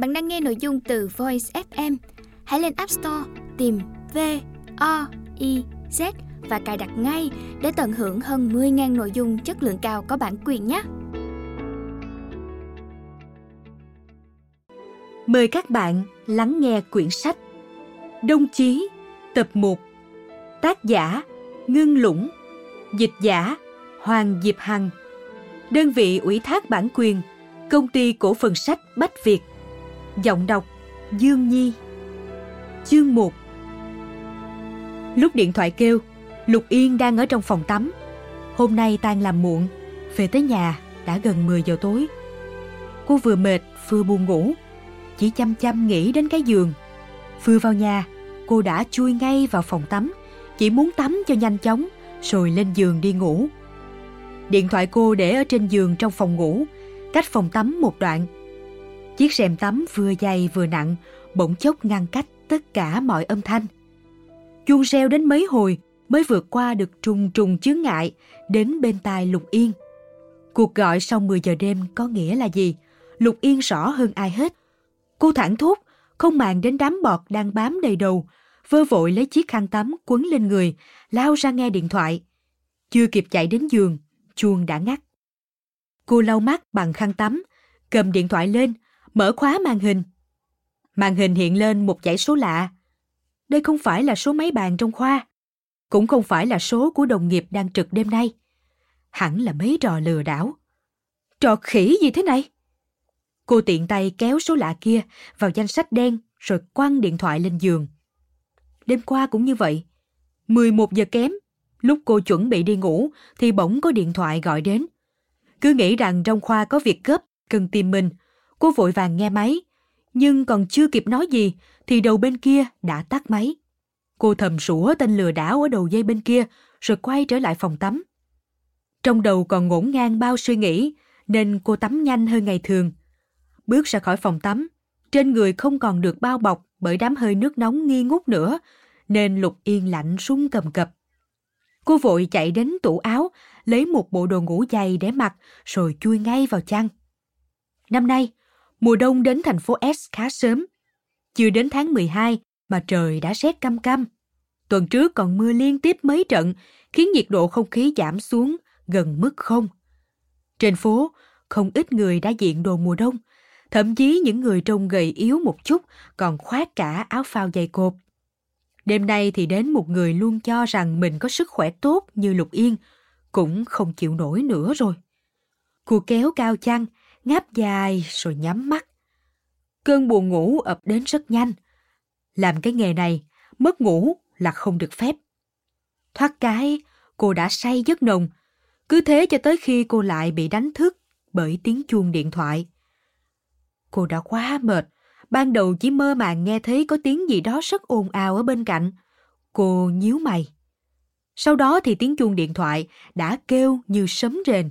Bạn đang nghe nội dung từ Voice FM. Hãy lên App Store, tìm V O I Z và cài đặt ngay để tận hưởng hơn 10.000 nội dung chất lượng cao có bản quyền nhé. Mời các bạn lắng nghe quyển sách Đông Chí, tập 1 Tác giả Ngưng Lũng, Dịch giả Hoàng Diệp Hằng Đơn vị ủy thác bản quyền, Công ty cổ phần sách Bách Việt Giọng đọc Dương Nhi. Chương 1 Lúc điện thoại kêu, Lục Yên đang ở trong phòng tắm. Hôm nay tan làm muộn, Về tới nhà đã gần 10 giờ tối. Cô vừa mệt, vừa buồn ngủ, Chỉ chăm chăm nghĩ đến cái giường. Vừa vào nhà, Cô đã chui ngay vào phòng tắm, Chỉ muốn tắm cho nhanh chóng, Rồi lên giường đi ngủ. Điện thoại cô để ở trên giường trong phòng ngủ, Cách phòng tắm một đoạn. Chiếc rèm tắm vừa dày vừa nặng Bỗng chốc ngăn cách tất cả mọi âm thanh chuông reo đến mấy hồi mới vượt qua được trùng trùng chướng ngại đến bên tai Lục Yên. Cuộc gọi sau 10 giờ đêm có nghĩa là gì? Lục Yên rõ hơn ai hết. Cô thẳng thốt, không màng đến đám bọt đang bám đầy đầu, vơ vội lấy chiếc khăn tắm quấn lên người, lao ra nghe điện thoại. Chưa kịp chạy đến giường, chuông đã ngắt. Cô lau mắt bằng khăn tắm, cầm điện thoại lên, mở khóa màn hình. Màn hình hiện lên một dãy số lạ. Đây không phải là số máy bàn trong khoa cũng không phải là số của đồng nghiệp đang trực đêm nay. Hẳn là mấy trò lừa đảo. Trò khỉ gì thế này? Cô tiện tay kéo số lạ kia vào danh sách đen rồi quăng điện thoại lên giường. Đêm qua cũng như vậy. 11 giờ kém, lúc cô chuẩn bị đi ngủ thì bỗng có điện thoại gọi đến. Cứ nghĩ rằng trong khoa có việc gấp, cần tìm mình. Cô vội vàng nghe máy. Nhưng còn chưa kịp nói gì thì đầu bên kia đã tắt máy. Cô thầm sủa tên lừa đảo ở đầu dây bên kia, rồi quay trở lại phòng tắm. Trong đầu còn ngổn ngang bao suy nghĩ, nên cô tắm nhanh hơn ngày thường. Bước ra khỏi phòng tắm, trên người không còn được bao bọc bởi đám hơi nước nóng nghi ngút nữa, nên Lục Yên lạnh run cầm cập. Cô vội chạy đến tủ áo, lấy một bộ đồ ngủ dày để mặc, rồi chui ngay vào chăn. Năm nay, mùa đông đến thành phố S khá sớm. Chưa đến tháng 12 mà trời đã rét căm căm. Tuần trước còn mưa liên tiếp mấy trận, khiến nhiệt độ không khí giảm xuống gần mức không. Trên phố, không ít người đã diện đồ mùa đông, thậm chí những người trông gầy yếu một chút còn khoác cả áo phao dày cộp. Đêm nay thì đến một người luôn cho rằng mình có sức khỏe tốt như Lục Yên, cũng không chịu nổi nữa rồi. Cô kéo cao chăn, ngáp dài rồi nhắm mắt. Cơn buồn ngủ ập đến rất nhanh. Làm cái nghề này, mất ngủ là không được phép. Thoát cái, cô đã say giấc nồng. Cứ thế cho tới khi cô lại bị đánh thức bởi tiếng chuông điện thoại. Cô đã quá mệt, ban đầu chỉ mơ màng nghe thấy có tiếng gì đó rất ồn ào ở bên cạnh. Cô nhíu mày. Sau đó thì tiếng chuông điện thoại đã kêu như sấm rền.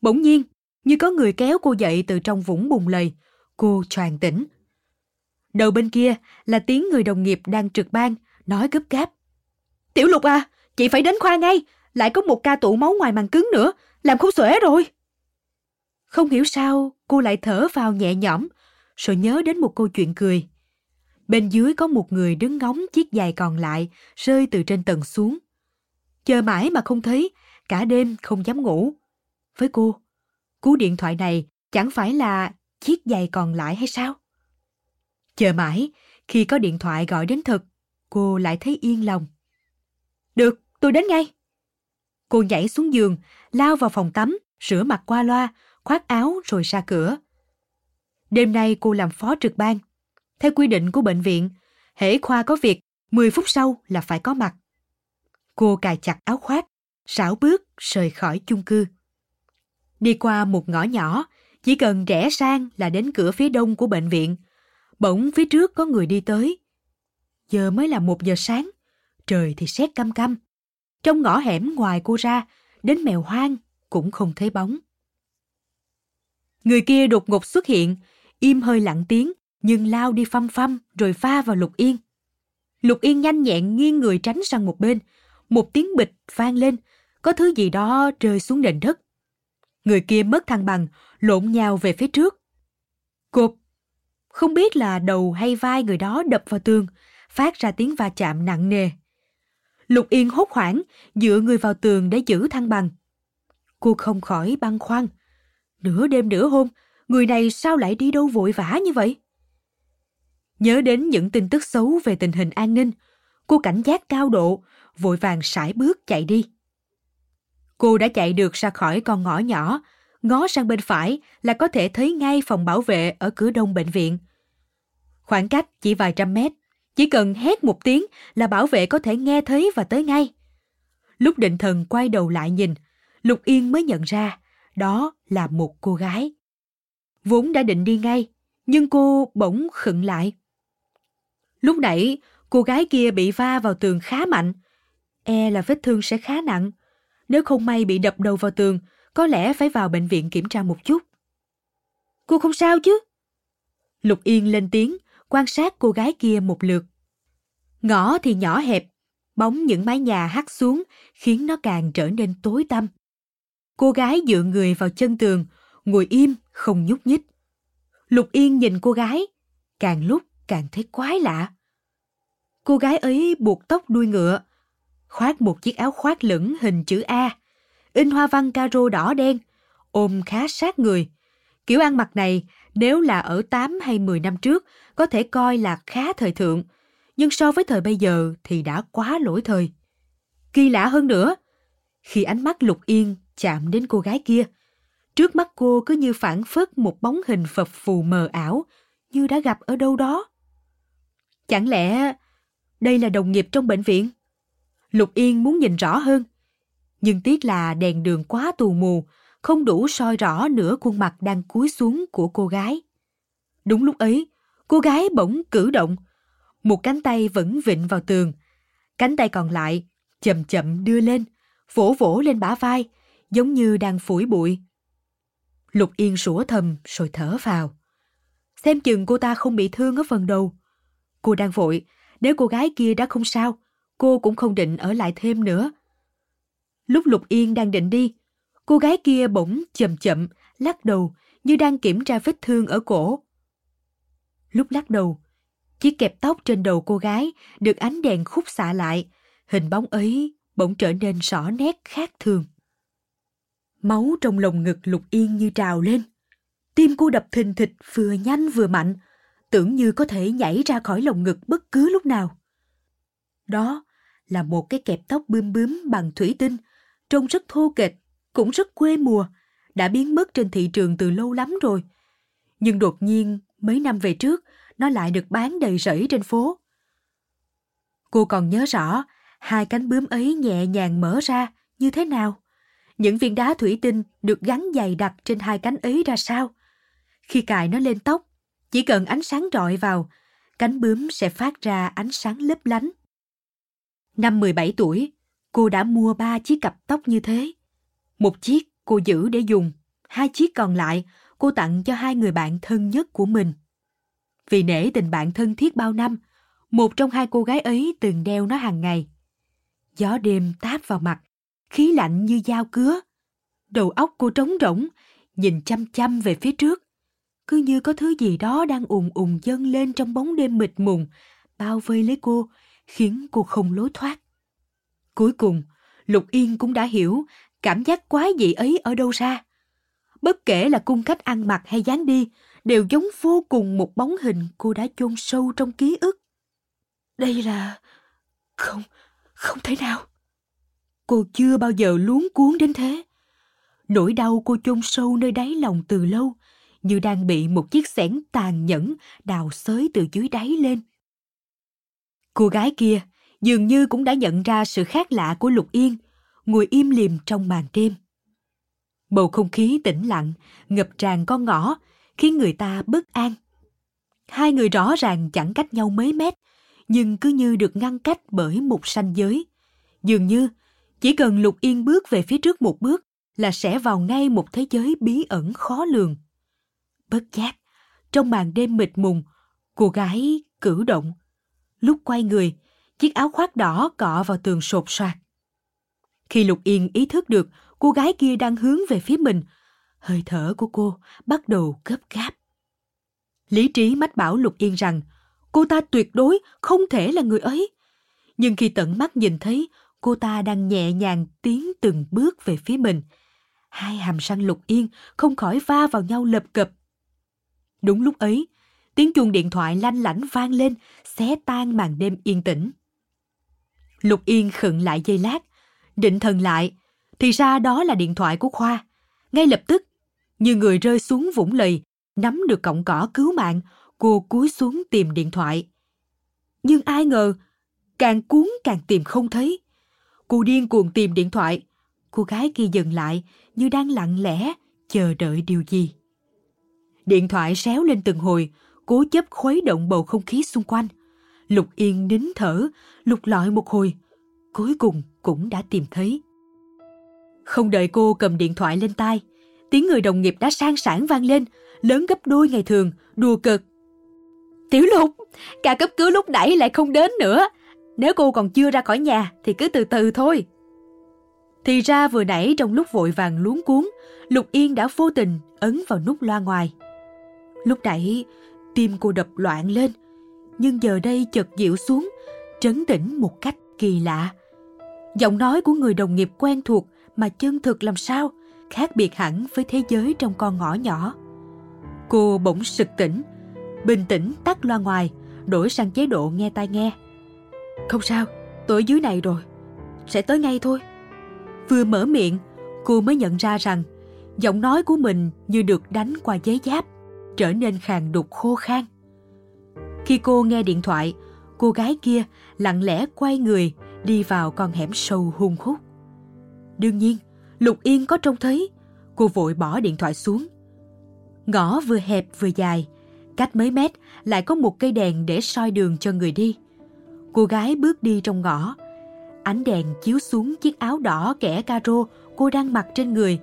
Bỗng nhiên, như có người kéo cô dậy từ trong vũng bùn lầy. Cô choàng tỉnh. Đầu bên kia là tiếng người đồng nghiệp đang trực ban, nói gấp gáp. Tiểu lục à, chị phải đến khoa ngay, lại có một ca tụ máu ngoài màng cứng nữa, làm không xuể rồi. Không hiểu sao cô lại thở vào nhẹ nhõm, rồi nhớ đến một câu chuyện cười. Bên dưới có một người đứng ngóng chiếc giày còn lại rơi từ trên tầng xuống. Chờ mãi mà không thấy, cả đêm không dám ngủ. Với cô, cú điện thoại này chẳng phải là chiếc giày còn lại hay sao? Chờ mãi, khi có điện thoại gọi đến thật, cô lại thấy yên lòng. Được, tôi đến ngay. Cô nhảy xuống giường, lao vào phòng tắm, rửa mặt qua loa, khoác áo rồi ra cửa. Đêm nay cô làm phó trực ban. Theo quy định của bệnh viện, hễ khoa có việc, 10 phút sau là phải có mặt. Cô cài chặt áo khoác, sảo bước rời khỏi chung cư. Đi qua một ngõ nhỏ, chỉ cần rẽ sang là đến cửa phía đông của bệnh viện. Bỗng phía trước có người đi tới. Giờ mới là một giờ sáng, trời thì xét căm căm. Trong ngõ hẻm ngoài cô ra, đến mèo hoang cũng không thấy bóng. Người kia đột ngột xuất hiện, im hơi lặng tiếng, nhưng lao đi phăm phăm rồi pha vào Lục Yên. Lục Yên nhanh nhẹn nghiêng người tránh sang một bên, một tiếng bịch vang lên, có thứ gì đó rơi xuống nền đất. Người kia mất thăng bằng, lộn nhào về phía trước. Cộp! Không biết là đầu hay vai người đó đập vào tường, phát ra tiếng va chạm nặng nề. Lục Yên hốt hoảng, dựa người vào tường để giữ thăng bằng. Cô không khỏi băn khoăn. Nửa đêm nửa hôm, người này sao lại đi đâu vội vã như vậy? Nhớ đến những tin tức xấu về tình hình an ninh, cô cảnh giác cao độ, vội vàng sải bước chạy đi. Cô đã chạy được ra khỏi con ngõ nhỏ, ngó sang bên phải là có thể thấy ngay phòng bảo vệ ở cửa đông bệnh viện. Khoảng cách chỉ vài trăm mét, chỉ cần hét một tiếng là bảo vệ có thể nghe thấy và tới ngay. Lúc định thần quay đầu lại nhìn, Lục Yên mới nhận ra đó là một cô gái. Vốn đã định đi ngay, nhưng cô bỗng khựng lại. Lúc nãy, cô gái kia bị va vào tường khá mạnh. E là vết thương sẽ khá nặng. Nếu không may bị đập đầu vào tường, có lẽ phải vào bệnh viện kiểm tra một chút. Cô không sao chứ? Lục Yên lên tiếng, quan sát cô gái kia một lượt. Ngõ thì nhỏ hẹp, bóng những mái nhà hắt xuống khiến nó càng trở nên tối tăm. Cô gái dựa người vào chân tường, ngồi im, không nhúc nhích. Lục Yên nhìn cô gái, càng lúc càng thấy quái lạ. Cô gái ấy buộc tóc đuôi ngựa, khoác một chiếc áo khoác lửng hình chữ A, in hoa văn caro đỏ đen, ôm khá sát người. Kiểu ăn mặc này, nếu là ở 8 hay 10 năm trước, có thể coi là khá thời thượng, nhưng so với thời bây giờ thì đã quá lỗi thời. Kỳ lạ hơn nữa, khi ánh mắt Lục Yên chạm đến cô gái kia, trước mắt cô cứ như phản phất một bóng hình phập phù mờ ảo, như đã gặp ở đâu đó. Chẳng lẽ đây là đồng nghiệp trong bệnh viện? Lục Yên muốn nhìn rõ hơn, nhưng tiếc là đèn đường quá tù mù, không đủ soi rõ nửa khuôn mặt đang cúi xuống của cô gái. Đúng lúc ấy, cô gái bỗng cử động, một cánh tay vẫn vịn vào tường, cánh tay còn lại chậm chậm đưa lên, vỗ vỗ lên bả vai, giống như đang phủi bụi. Lục Yên sủa thầm rồi thở vào. Xem chừng cô ta không bị thương ở phần đầu. Cô đang vội, nếu cô gái kia đã không sao, cô cũng không định ở lại thêm nữa. Lúc Lục Yên đang định đi, cô gái kia bỗng chậm chậm, lắc đầu như đang kiểm tra vết thương ở cổ. Lúc lắc đầu, chiếc kẹp tóc trên đầu cô gái được ánh đèn khúc xạ lại, hình bóng ấy bỗng trở nên rõ nét khác thường. Máu trong lồng ngực Lục Yên như trào lên. Tim cô đập thình thịch vừa nhanh vừa mạnh, tưởng như có thể nhảy ra khỏi lồng ngực bất cứ lúc nào. Đó là một cái kẹp tóc bươm bướm bằng thủy tinh, trông rất thô kệch, cũng rất quê mùa, đã biến mất trên thị trường từ lâu lắm rồi. Nhưng đột nhiên, mấy năm về trước, nó lại được bán đầy rẫy trên phố. Cô còn nhớ rõ, hai cánh bướm ấy nhẹ nhàng mở ra như thế nào. Những viên đá thủy tinh được gắn dày đặc trên hai cánh ấy ra sao. Khi cài nó lên tóc, chỉ cần ánh sáng rọi vào, cánh bướm sẽ phát ra ánh sáng lấp lánh. Năm 17 tuổi, cô đã mua ba chiếc cặp tóc như thế. Một chiếc cô giữ để dùng, hai chiếc còn lại cô tặng cho hai người bạn thân nhất của mình. Vì nể tình bạn thân thiết bao năm, một trong hai cô gái ấy từng đeo nó hàng ngày. Gió đêm táp vào mặt, khí lạnh như dao cứa. Đầu óc cô trống rỗng, nhìn chăm chăm về phía trước. Cứ như có thứ gì đó đang ùn ùn dâng lên trong bóng đêm mịt mùng, bao vây lấy cô, khiến cô không lối thoát. Cuối cùng, Lục Yên cũng đã hiểu cảm giác quái dị ấy ở đâu ra. Bất kể là cung cách ăn mặc hay dáng đi, đều giống vô cùng một bóng hình cô đã chôn sâu trong ký ức. Đây là... Không, không thể nào. Cô chưa bao giờ luống cuốn đến thế. Nỗi đau cô chôn sâu nơi đáy lòng từ lâu, như đang bị một chiếc xẻng tàn nhẫn đào xới từ dưới đáy lên. Cô gái kia dường như cũng đã nhận ra sự khác lạ của Lục Yên, ngồi im lìm trong màn đêm. Bầu không khí tĩnh lặng, ngập tràn con ngõ, khiến người ta bất an. Hai người rõ ràng chẳng cách nhau mấy mét, nhưng cứ như được ngăn cách bởi một ranh giới. Dường như, chỉ cần Lục Yên bước về phía trước một bước là sẽ vào ngay một thế giới bí ẩn khó lường. Bất giác, trong màn đêm mịt mùng, cô gái cử động. Lúc quay người, chiếc áo khoác đỏ cọ vào tường sột soạt. Khi Lục Yên ý thức được cô gái kia đang hướng về phía mình, hơi thở của cô bắt đầu gấp gáp. Lý trí mách bảo Lục Yên rằng cô ta tuyệt đối không thể là người ấy. Nhưng khi tận mắt nhìn thấy cô ta đang nhẹ nhàng tiến từng bước về phía mình, hai hàm răng Lục Yên không khỏi va vào nhau lập cập. Đúng lúc ấy, tiếng chuông điện thoại lanh lảnh vang lên, xé tan màn đêm yên tĩnh. Lục Yên khựng lại giây lát, định thần lại, thì ra đó là điện thoại của Khoa. Ngay lập tức, như người rơi xuống vũng lầy, nắm được cọng cỏ cứu mạng, cô cúi xuống tìm điện thoại. Nhưng ai ngờ, càng cuốn càng tìm không thấy. Cô điên cuồng tìm điện thoại. Cô gái kia dừng lại như đang lặng lẽ chờ đợi điều gì. Điện thoại réo lên từng hồi, cố chấp khuấy động bầu không khí xung quanh. Lục Yên nín thở, lục lọi một hồi, cuối cùng cũng đã tìm thấy. Không đợi cô cầm điện thoại lên tay, tiếng người đồng nghiệp đã sang sảng vang lên, lớn gấp đôi ngày thường, đùa cực Tiểu Lục, ca cấp cứu lúc nãy lại không đến nữa. Nếu cô còn chưa ra khỏi nhà thì cứ từ từ thôi. Thì ra vừa nãy trong lúc vội vàng luống cuốn, Lục Yên đã vô tình ấn vào nút loa ngoài. Lúc nãy, tim cô đập loạn lên, nhưng giờ đây chợt dịu xuống, trấn tĩnh một cách kỳ lạ. Giọng nói của người đồng nghiệp quen thuộc mà chân thực làm sao, khác biệt hẳn với thế giới trong con ngõ nhỏ. Cô bỗng sực tỉnh, bình tĩnh tắt loa ngoài, đổi sang chế độ nghe tai nghe. Không sao, tôi ở dưới này rồi, sẽ tới ngay thôi. Vừa mở miệng, cô mới nhận ra rằng giọng nói của mình như được đánh qua giấy giáp, trở nên khàn đục khô khan. Khi cô nghe điện thoại, cô gái kia lặng lẽ quay người đi vào con hẻm sâu hung hút. Đương nhiên, Lục Yên có trông thấy, cô vội bỏ điện thoại xuống. Ngõ vừa hẹp vừa dài, cách mấy mét lại có một cây đèn để soi đường cho người đi. Cô gái bước đi trong ngõ, ánh đèn chiếu xuống chiếc áo đỏ kẻ caro cô đang mặc trên người.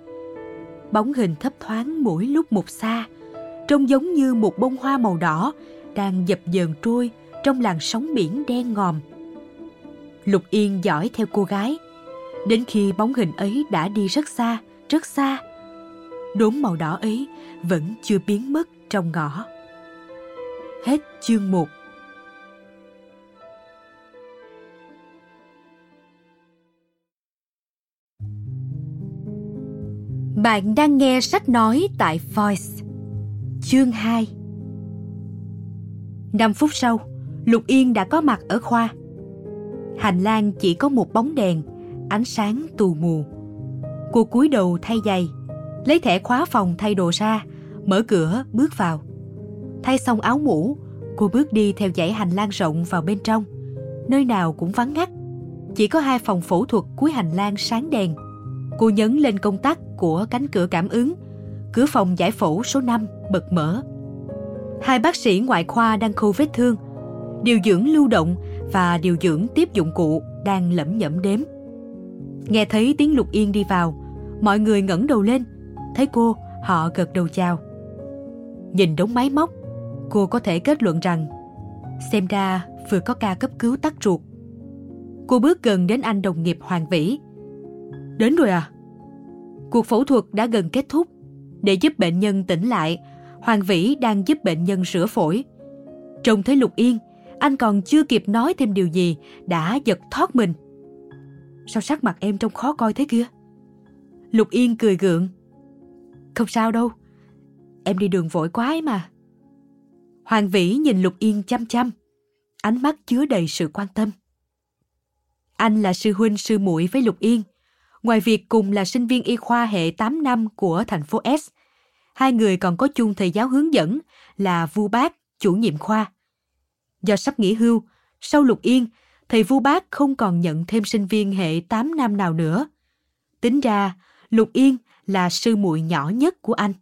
Bóng hình thấp thoáng mỗi lúc một xa, trông giống như một bông hoa màu đỏ đang dập dờn trôi trong làn sóng biển đen ngòm. Lục Yên dõi theo cô gái, đến khi bóng hình ấy đã đi rất xa, rất xa. Đốm màu đỏ ấy vẫn chưa biến mất trong ngõ. Hết chương 1 Bạn đang nghe sách nói tại Voice. Chương 2 5 phút sau, Lục Yên đã có mặt ở khoa. Hành lang chỉ có một bóng đèn, ánh sáng tù mù. Cô cúi đầu thay giày, lấy thẻ khóa phòng thay đồ ra, mở cửa bước vào. Thay xong áo mũ, cô bước đi theo dãy hành lang rộng vào bên trong. Nơi nào cũng vắng ngắt, chỉ có hai phòng phẫu thuật cuối hành lang sáng đèn. Cô nhấn lên công tắc của cánh cửa cảm ứng, cửa phòng giải phẫu số 5 bật mở. Hai bác sĩ ngoại khoa đang khâu vết thương, điều dưỡng lưu động và điều dưỡng tiếp dụng cụ đang lẩm nhẩm đếm. Nghe thấy tiếng Lục Yên đi vào, mọi người ngẩng đầu lên, thấy cô, họ gật đầu chào. Nhìn đống máy móc, cô có thể kết luận rằng xem ra vừa có ca cấp cứu tắc ruột. Cô bước gần đến anh đồng nghiệp Hoàng Vĩ. Đến rồi à? Cuộc phẫu thuật đã gần kết thúc. Để giúp bệnh nhân tỉnh lại, Hoàng Vĩ đang giúp bệnh nhân rửa phổi. Trông thấy Lục Yên, anh còn chưa kịp nói thêm điều gì, đã giật thoát mình. Sao sắc mặt em trông khó coi thế kia? Lục Yên cười gượng. Không sao đâu, em đi đường vội quá ấy mà. Hoàng Vĩ nhìn Lục Yên chăm chăm, ánh mắt chứa đầy sự quan tâm. Anh là sư huynh sư muội với Lục Yên. Ngoài việc cùng là sinh viên y khoa hệ 8 năm của thành phố S, hai người còn có chung thầy giáo hướng dẫn là Vu Bác, chủ nhiệm khoa. Do sắp nghỉ hưu, sau Lục Yên, thầy Vu Bác không còn nhận thêm sinh viên hệ 8 năm nào nữa. Tính ra, Lục Yên là sư muội nhỏ nhất của anh.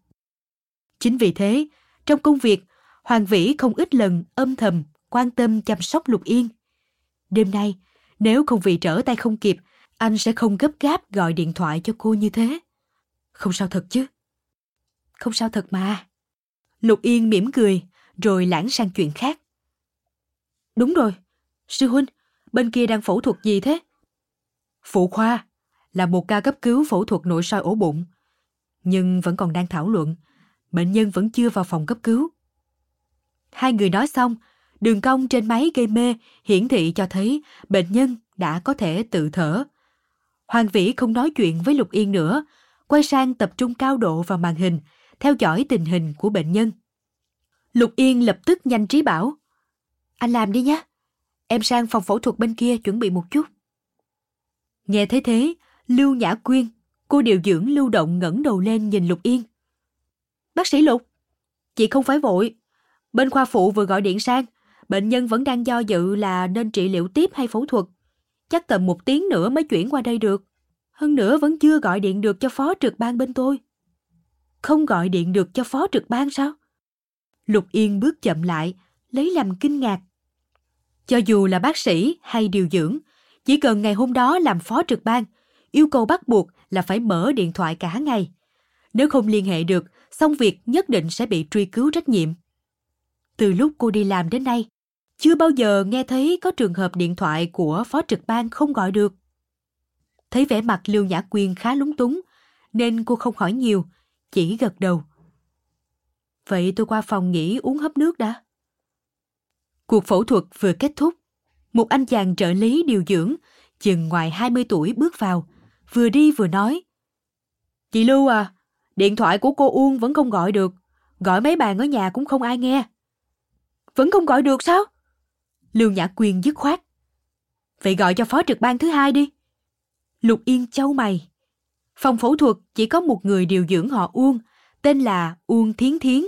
Chính vì thế, trong công việc, Hoàng Vĩ không ít lần âm thầm quan tâm chăm sóc Lục Yên. Đêm nay, nếu không vì trở tay không kịp, anh sẽ không gấp gáp gọi điện thoại cho cô như thế. Không sao thật chứ? Không sao thật mà. Lục Yên mỉm cười, rồi lãng sang chuyện khác. Đúng rồi, sư huynh, bên kia đang phẫu thuật gì thế? Phụ khoa, là một ca cấp cứu phẫu thuật nội soi ổ bụng. Nhưng vẫn còn đang thảo luận, bệnh nhân vẫn chưa vào phòng cấp cứu. Hai người nói xong, đường cong trên máy gây mê hiển thị cho thấy bệnh nhân đã có thể tự thở. Hoàng Vĩ không nói chuyện với Lục Yên nữa, quay sang tập trung cao độ vào màn hình, theo dõi tình hình của bệnh nhân. Lục Yên lập tức nhanh trí bảo. Anh làm đi nhé. Em sang phòng phẫu thuật bên kia chuẩn bị một chút. Nghe thấy thế, Lưu Nhã Quyên, cô điều dưỡng lưu động ngẩng đầu lên nhìn Lục Yên. Bác sĩ Lục, chị không phải vội. Bên khoa phụ vừa gọi điện sang, bệnh nhân vẫn đang do dự là nên trị liệu tiếp hay phẫu thuật. Chắc tầm một tiếng nữa mới chuyển qua đây được. Hơn nữa vẫn chưa gọi điện được cho phó trực ban bên tôi. Không gọi điện được cho phó trực ban sao? Lục Yên bước chậm lại, lấy làm kinh ngạc. Cho dù là bác sĩ hay điều dưỡng, chỉ cần ngày hôm đó làm phó trực ban, yêu cầu bắt buộc là phải mở điện thoại cả ngày. Nếu không liên hệ được, xong việc nhất định sẽ bị truy cứu trách nhiệm. Từ lúc cô đi làm đến nay, chưa bao giờ nghe thấy có trường hợp điện thoại của phó trực ban không gọi được. Thấy vẻ mặt Lưu Nhã Quyên khá lúng túng, nên cô không hỏi nhiều, chỉ gật đầu. Vậy tôi qua phòng nghỉ uống hấp nước đã. Cuộc phẫu thuật vừa kết thúc. Một anh chàng trợ lý điều dưỡng, chừng ngoài 20 tuổi bước vào, vừa đi vừa nói. Chị Lưu à, điện thoại của cô Uông vẫn không gọi được. Gọi mấy bàn ở nhà cũng không ai nghe. Vẫn không gọi được sao? Lưu Nhã Quyên dứt khoát. Vậy gọi cho phó trực ban thứ hai đi. Lục Yên châu mày. Phòng phẫu thuật chỉ có một người điều dưỡng họ Uông, tên là Uông Thiến Thiến.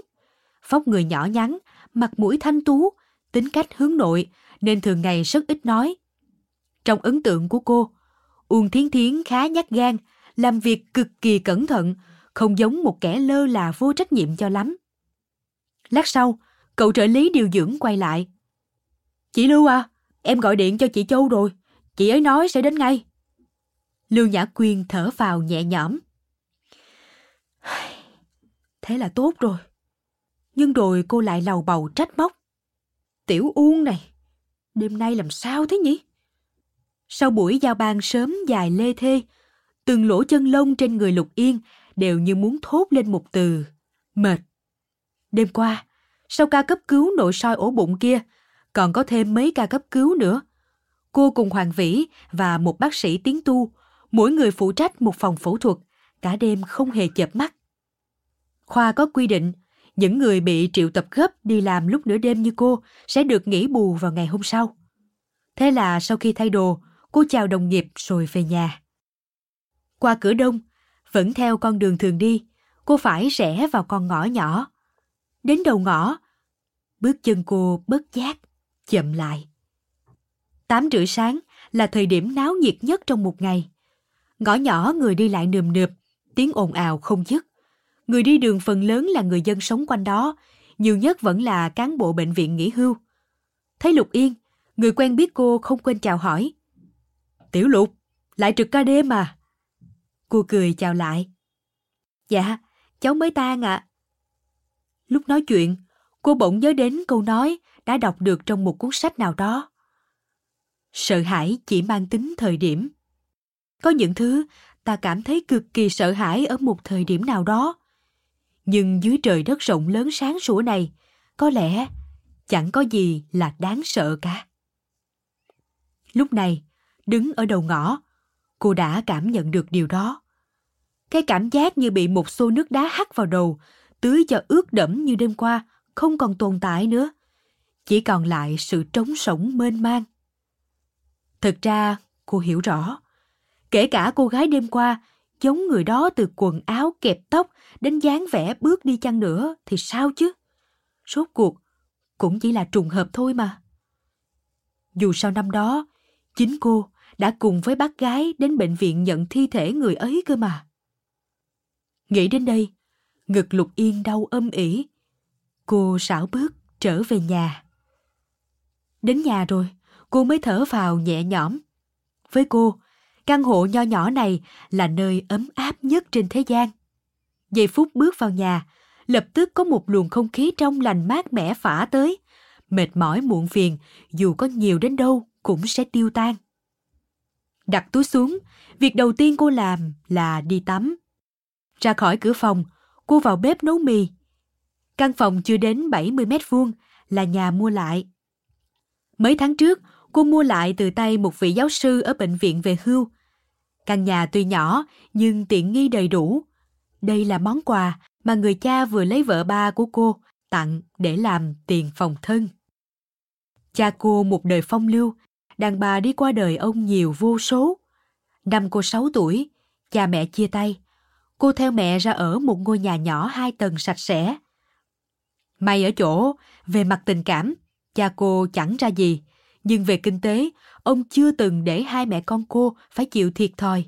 Phóc người nhỏ nhắn, mặt mũi thanh tú, tính cách hướng nội nên thường ngày rất ít nói. Trong ấn tượng của cô, Uông Thiến Thiến khá nhát gan, làm việc cực kỳ cẩn thận, không giống một kẻ lơ là vô trách nhiệm cho lắm. Lát sau, cậu trợ lý điều dưỡng quay lại. Chị Lưu à, em gọi điện cho chị Châu rồi, chị ấy nói sẽ đến ngay. Lưu Nhã Quyên thở vào nhẹ nhõm. Thế là tốt rồi. Nhưng rồi cô lại lầu bầu trách móc. Tiểu Uông này, đêm nay làm sao thế nhỉ? Sau buổi giao ban sớm dài lê thê, từng lỗ chân lông trên người Lục Yên đều như muốn thốt lên một từ. Mệt. Đêm qua, sau ca cấp cứu nội soi ổ bụng kia, còn có thêm mấy ca cấp cứu nữa. Cô cùng Hoàng Vĩ và một bác sĩ tiến tu, mỗi người phụ trách một phòng phẫu thuật, cả đêm không hề chợp mắt. Khoa có quy định, những người bị triệu tập gấp đi làm lúc nửa đêm như cô sẽ được nghỉ bù vào ngày hôm sau. Thế là sau khi thay đồ, cô chào đồng nghiệp rồi về nhà. Qua cửa đông, vẫn theo con đường thường đi, cô phải rẽ vào con ngõ nhỏ. Đến đầu ngõ, bước chân cô bất giác, chậm lại. Tám rưỡi sáng là thời điểm náo nhiệt nhất trong một ngày. Ngõ nhỏ người đi lại nườm nượp, tiếng ồn ào không dứt. Người đi đường phần lớn là người dân sống quanh đó, nhiều nhất vẫn là cán bộ bệnh viện nghỉ hưu. Thấy Lục Yên, người quen biết cô không quên chào hỏi. Tiểu Lục, lại trực ca đêm à? Cô cười chào lại. Dạ, cháu mới tan ạ. À. Lúc nói chuyện, cô bỗng nhớ đến câu nói đã đọc được trong một cuốn sách nào đó. Sợ hãi chỉ mang tính thời điểm. Có những thứ ta cảm thấy cực kỳ sợ hãi ở một thời điểm nào đó. Nhưng dưới trời đất rộng lớn sáng sủa này, có lẽ chẳng có gì là đáng sợ cả. Lúc này, đứng ở đầu ngõ, cô đã cảm nhận được điều đó. Cái cảm giác như bị một xô nước đá hắt vào đầu, tưới cho ướt đẫm như đêm qua, không còn tồn tại nữa. Chỉ còn lại sự trống sống mênh mang. thực ra, cô hiểu rõ. Kể cả cô gái đêm qua, giống người đó từ quần áo kẹp tóc đến dáng vẻ bước đi chăng nữa thì sao chứ? Rốt cuộc, cũng chỉ là trùng hợp thôi mà. Dù sau năm đó, chính cô đã cùng với bác gái đến bệnh viện nhận thi thể người ấy cơ mà. Nghĩ đến đây, ngực lục yên đau âm ỉ. Cô xảo bước trở về nhà. Đến nhà rồi, cô mới thở vào nhẹ nhõm. Với cô, căn hộ nho nhỏ này là nơi ấm áp nhất trên thế gian. Giây phút bước vào nhà, lập tức có một luồng không khí trong lành mát mẻ phả tới. Mệt mỏi muộn phiền, dù có nhiều đến đâu cũng sẽ tiêu tan. Đặt túi xuống, việc đầu tiên cô làm là đi tắm. Ra khỏi cửa phòng, cô vào bếp nấu mì. Căn phòng chưa đến 70 mét vuông, là nhà mua lại. Mấy tháng trước, cô mua lại từ tay một vị giáo sư ở bệnh viện về hưu. Căn nhà tuy nhỏ nhưng tiện nghi đầy đủ. Đây là món quà mà người cha vừa lấy vợ ba của cô tặng để làm tiền phòng thân. Cha cô một đời phong lưu, đàn bà đi qua đời ông nhiều vô số. Năm cô 6 tuổi, cha mẹ chia tay. Cô theo mẹ ra ở một ngôi nhà nhỏ hai tầng sạch sẽ. May ở chỗ, về mặt tình cảm, cha cô chẳng ra gì, nhưng về kinh tế, ông chưa từng để hai mẹ con cô phải chịu thiệt thòi.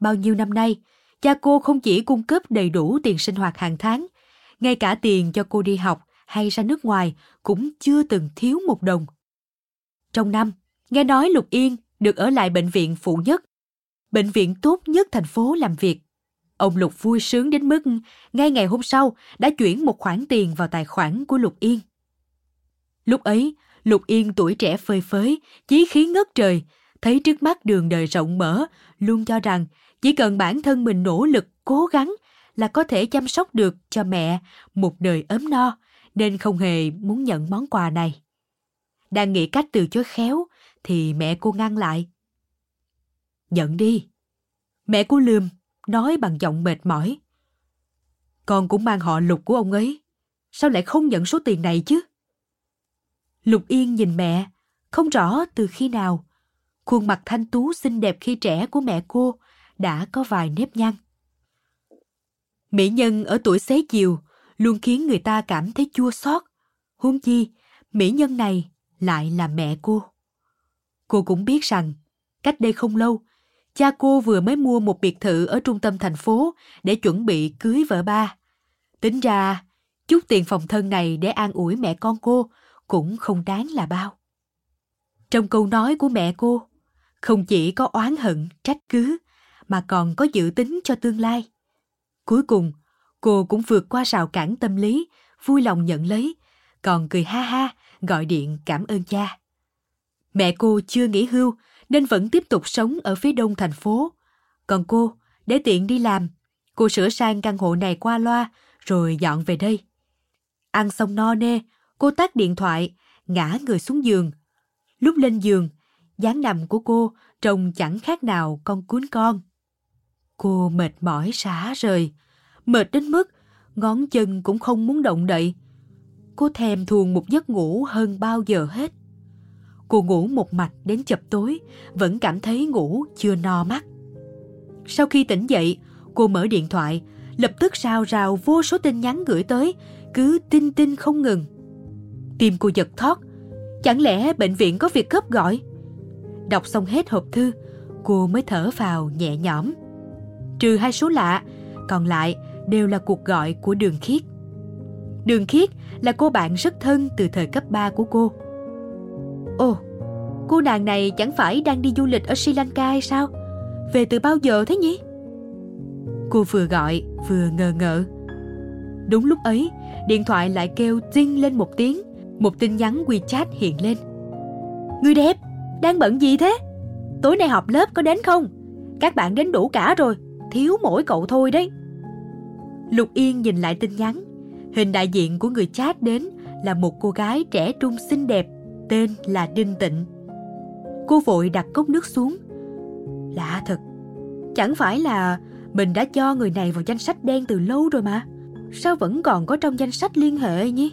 Bao nhiêu năm nay, cha cô không chỉ cung cấp đầy đủ tiền sinh hoạt hàng tháng, ngay cả tiền cho cô đi học hay ra nước ngoài cũng chưa từng thiếu một đồng. Trong năm, nghe nói Lục Yên được ở lại bệnh viện phụ nhất, bệnh viện tốt nhất thành phố làm việc. Ông Lục vui sướng đến mức ngay ngày hôm sau đã chuyển một khoản tiền vào tài khoản của Lục Yên. Lúc ấy, Lục Yên tuổi trẻ phơi phới, chí khí ngất trời, thấy trước mắt đường đời rộng mở, luôn cho rằng chỉ cần bản thân mình nỗ lực, cố gắng là có thể chăm sóc được cho mẹ một đời ấm no, nên không hề muốn nhận món quà này. Đang nghĩ cách từ chối khéo, thì mẹ cô ngăn lại. Nhận đi. Mẹ cô lườm, nói bằng giọng mệt mỏi. Con cũng mang họ lục của ông ấy. Sao lại không nhận số tiền này chứ? Lục Yên nhìn mẹ, không rõ từ khi nào. Khuôn mặt thanh tú xinh đẹp khi trẻ của mẹ cô đã có vài nếp nhăn. Mỹ nhân ở tuổi xế chiều luôn khiến người ta cảm thấy chua xót. Huống chi, mỹ nhân này lại là mẹ cô. Cô cũng biết rằng, cách đây không lâu, cha cô vừa mới mua một biệt thự ở trung tâm thành phố để chuẩn bị cưới vợ ba. Tính ra, chút tiền phòng thân này để an ủi mẹ con cô cũng không đáng là bao. Trong câu nói của mẹ cô, không chỉ có oán hận, trách cứ, mà còn có dự tính cho tương lai. Cuối cùng, cô cũng vượt qua rào cản tâm lý, vui lòng nhận lấy, còn cười ha ha, gọi điện cảm ơn cha. Mẹ cô chưa nghỉ hưu nên vẫn tiếp tục sống ở phía đông thành phố. Còn cô, để tiện đi làm, cô sửa sang căn hộ này qua loa rồi dọn về đây. Ăn xong no nê, cô tắt điện thoại, ngã người xuống giường. Lúc lên giường, dáng nằm của cô trông chẳng khác nào con cuốn con. Cô mệt mỏi xả rời, mệt đến mức ngón chân cũng không muốn động đậy. Cô thèm thuồng một giấc ngủ hơn bao giờ hết. Cô ngủ một mạch đến chập tối, vẫn cảm thấy ngủ chưa no mắt. Sau khi tỉnh dậy, cô mở điện thoại, lập tức rào rào vô số tin nhắn gửi tới, cứ tin tin không ngừng. Tim cô giật thót, chẳng lẽ bệnh viện có việc gấp gọi? Đọc xong hết hộp thư, cô mới thở vào nhẹ nhõm. Trừ hai số lạ, còn lại đều là cuộc gọi của Đường Khiết. Đường Khiết là cô bạn rất thân từ thời cấp 3 của cô. Ồ, cô nàng này chẳng phải đang đi du lịch ở Sri Lanka hay sao? Về từ bao giờ thế nhỉ? Cô vừa gọi vừa ngờ ngợ. Đúng lúc ấy, điện thoại lại kêu tinh lên một tiếng, một tin nhắn WeChat hiện lên. Người đẹp, đang bận gì thế? Tối nay họp lớp có đến không? Các bạn đến đủ cả rồi, thiếu mỗi cậu thôi đấy. Lục Yên nhìn lại tin nhắn. Hình đại diện của người chat đến là một cô gái trẻ trung xinh đẹp, tên là Đinh Tịnh. Cô vội đặt cốc nước xuống. Lạ thật, chẳng phải là mình đã cho người này vào danh sách đen từ lâu rồi mà. Sao vẫn còn có trong danh sách liên hệ nhỉ?